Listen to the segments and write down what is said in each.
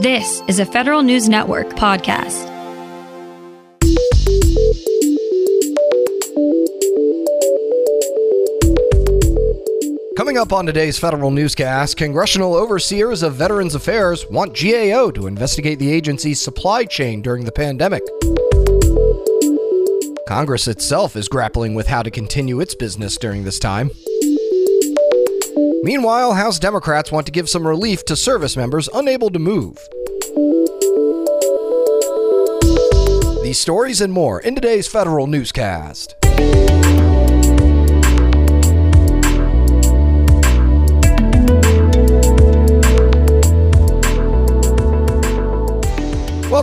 This is a Federal News Network podcast. Coming up on today's federal newscast, congressional overseers of Veterans Affairs want GAO to investigate the agency's supply chain during the pandemic. Congress itself is grappling with how to continue its business during this time. Meanwhile, House Democrats want to give some relief to service members unable to move. These stories and more in today's federal newscast.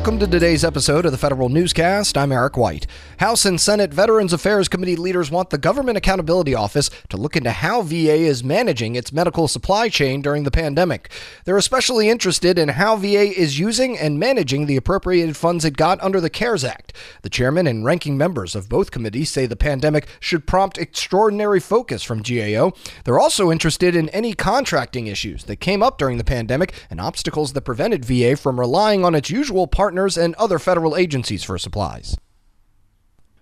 Welcome to today's episode of the Federal Newscast. I'm Eric White. House and Senate Veterans Affairs Committee leaders want the Government Accountability Office to look into how VA is managing its medical supply chain during the pandemic. They're especially interested in how VA is using and managing the appropriated funds it got under the CARES Act. The chairman and ranking members of both committees say the pandemic should prompt extraordinary focus from GAO. They're also interested in any contracting issues that came up during the pandemic and obstacles that prevented VA from relying on its usual partners and other federal agencies for supplies.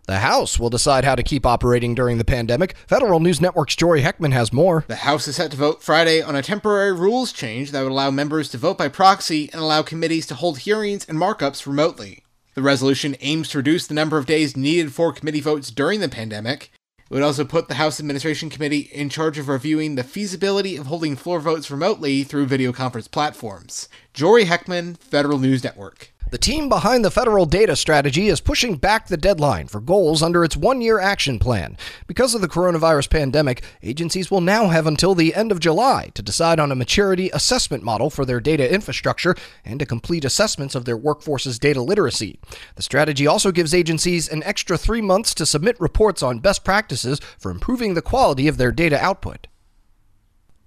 The House will decide how to keep operating during the pandemic. Federal News Network's Jory Heckman has more. The House is set to vote Friday on a temporary rules change that would allow members to vote by proxy and allow committees to hold hearings and markups remotely. The resolution aims to reduce the number of days needed for committee votes during the pandemic. It would also put the House Administration Committee in charge of reviewing the feasibility of holding floor votes remotely through video conference platforms. Jory Heckman, Federal News Network. The team behind the federal data strategy is pushing back the deadline for goals under its one year action plan. Because of the coronavirus pandemic, agencies will now have until the end of July to decide on a maturity assessment model for their data infrastructure and to complete assessments of their workforce's data literacy. The strategy also gives agencies an extra three months to submit reports on best practices for improving the quality of their data output.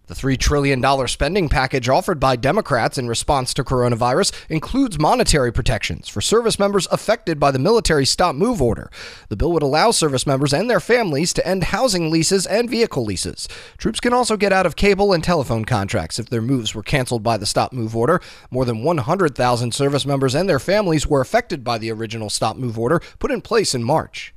The $3 trillion spending package offered by Democrats in response to coronavirus includes monetary protections for service members affected by the military stop move order. The bill would allow service members and their families to end housing leases and vehicle leases. Troops can also get out of cable and telephone contracts if their moves were canceled by the stop move order. More than 100,000 service members and their families were affected by the original stop move order put in place in March.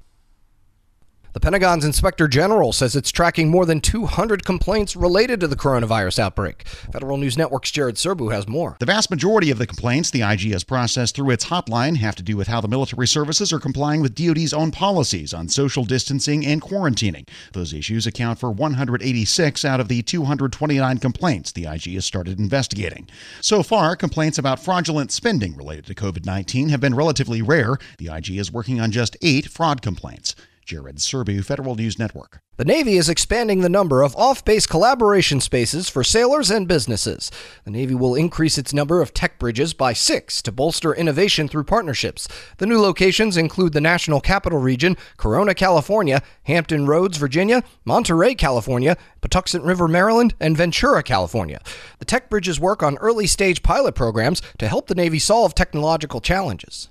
The Pentagon's Inspector General says it's tracking more than 200 complaints related to the coronavirus outbreak. Federal News Network's Jared Serbu has more. The vast majority of the complaints the IG has processed through its hotline have to do with how the military services are complying with DoD's own policies on social distancing and quarantining. Those issues account for 186 out of the 229 complaints the IG has started investigating. So far, complaints about fraudulent spending related to COVID 19 have been relatively rare. The IG is working on just eight fraud complaints. Jared Serbu, Federal News Network. The Navy is expanding the number of off base collaboration spaces for sailors and businesses. The Navy will increase its number of tech bridges by six to bolster innovation through partnerships. The new locations include the National Capital Region, Corona, California, Hampton Roads, Virginia, Monterey, California, Patuxent River, Maryland, and Ventura, California. The tech bridges work on early stage pilot programs to help the Navy solve technological challenges.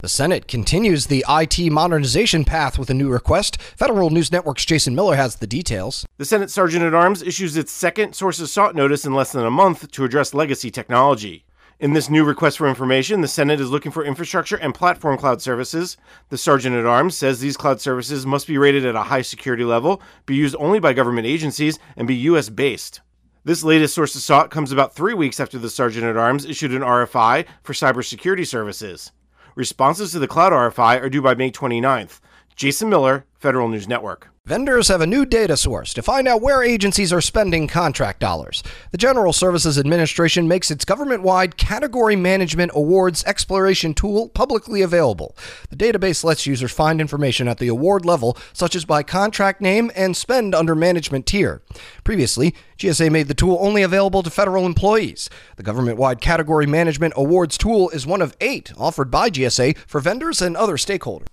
The Senate continues the IT modernization path with a new request. Federal News Network's Jason Miller has the details. The Senate Sergeant at Arms issues its second sources sought notice in less than a month to address legacy technology. In this new request for information, the Senate is looking for infrastructure and platform cloud services. The Sergeant at Arms says these cloud services must be rated at a high security level, be used only by government agencies, and be U.S. based. This latest sources sought comes about three weeks after the Sergeant at Arms issued an RFI for cybersecurity services. Responses to the Cloud RFI are due by May 29th. Jason Miller, Federal News Network. Vendors have a new data source to find out where agencies are spending contract dollars. The General Services Administration makes its government wide Category Management Awards exploration tool publicly available. The database lets users find information at the award level, such as by contract name and spend under management tier. Previously, GSA made the tool only available to federal employees. The government wide Category Management Awards tool is one of eight offered by GSA for vendors and other stakeholders.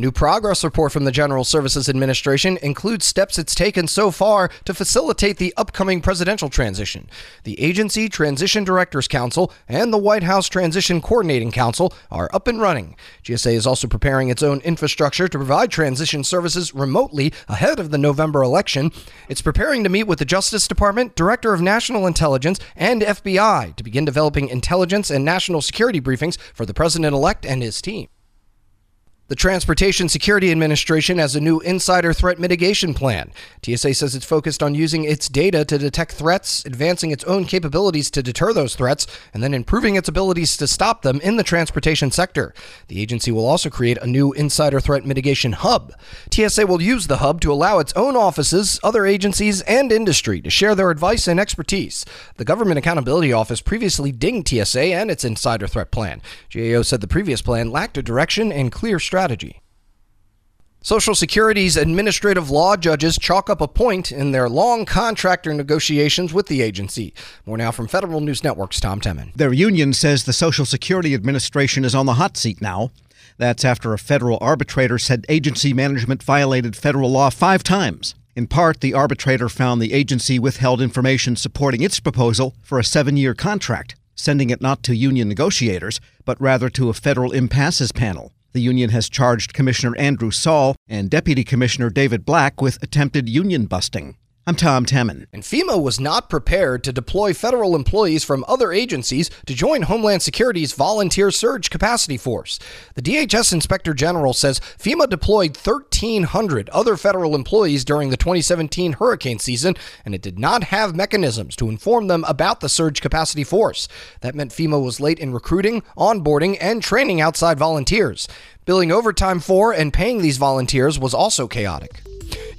New progress report from the General Services Administration includes steps it's taken so far to facilitate the upcoming presidential transition. The Agency Transition Directors Council and the White House Transition Coordinating Council are up and running. GSA is also preparing its own infrastructure to provide transition services remotely ahead of the November election. It's preparing to meet with the Justice Department, Director of National Intelligence, and FBI to begin developing intelligence and national security briefings for the president elect and his team. The Transportation Security Administration has a new insider threat mitigation plan. TSA says it's focused on using its data to detect threats, advancing its own capabilities to deter those threats, and then improving its abilities to stop them in the transportation sector. The agency will also create a new insider threat mitigation hub. TSA will use the hub to allow its own offices, other agencies, and industry to share their advice and expertise. The Government Accountability Office previously dinged TSA and its insider threat plan. GAO said the previous plan lacked a direction and clear strategy strategy. Social Security's administrative law judges chalk up a point in their long contractor negotiations with the agency. More now from Federal News Network's Tom Temin. Their union says the Social Security Administration is on the hot seat now. That's after a federal arbitrator said agency management violated federal law five times. In part, the arbitrator found the agency withheld information supporting its proposal for a seven year contract, sending it not to union negotiators, but rather to a federal impasses panel. The union has charged Commissioner Andrew Saul and Deputy Commissioner David Black with attempted union busting. I'm Tom Temin. And FEMA was not prepared to deploy federal employees from other agencies to join Homeland Security's Volunteer Surge Capacity Force. The DHS Inspector General says FEMA deployed 1,300 other federal employees during the 2017 hurricane season, and it did not have mechanisms to inform them about the Surge Capacity Force. That meant FEMA was late in recruiting, onboarding, and training outside volunteers. Billing overtime for and paying these volunteers was also chaotic.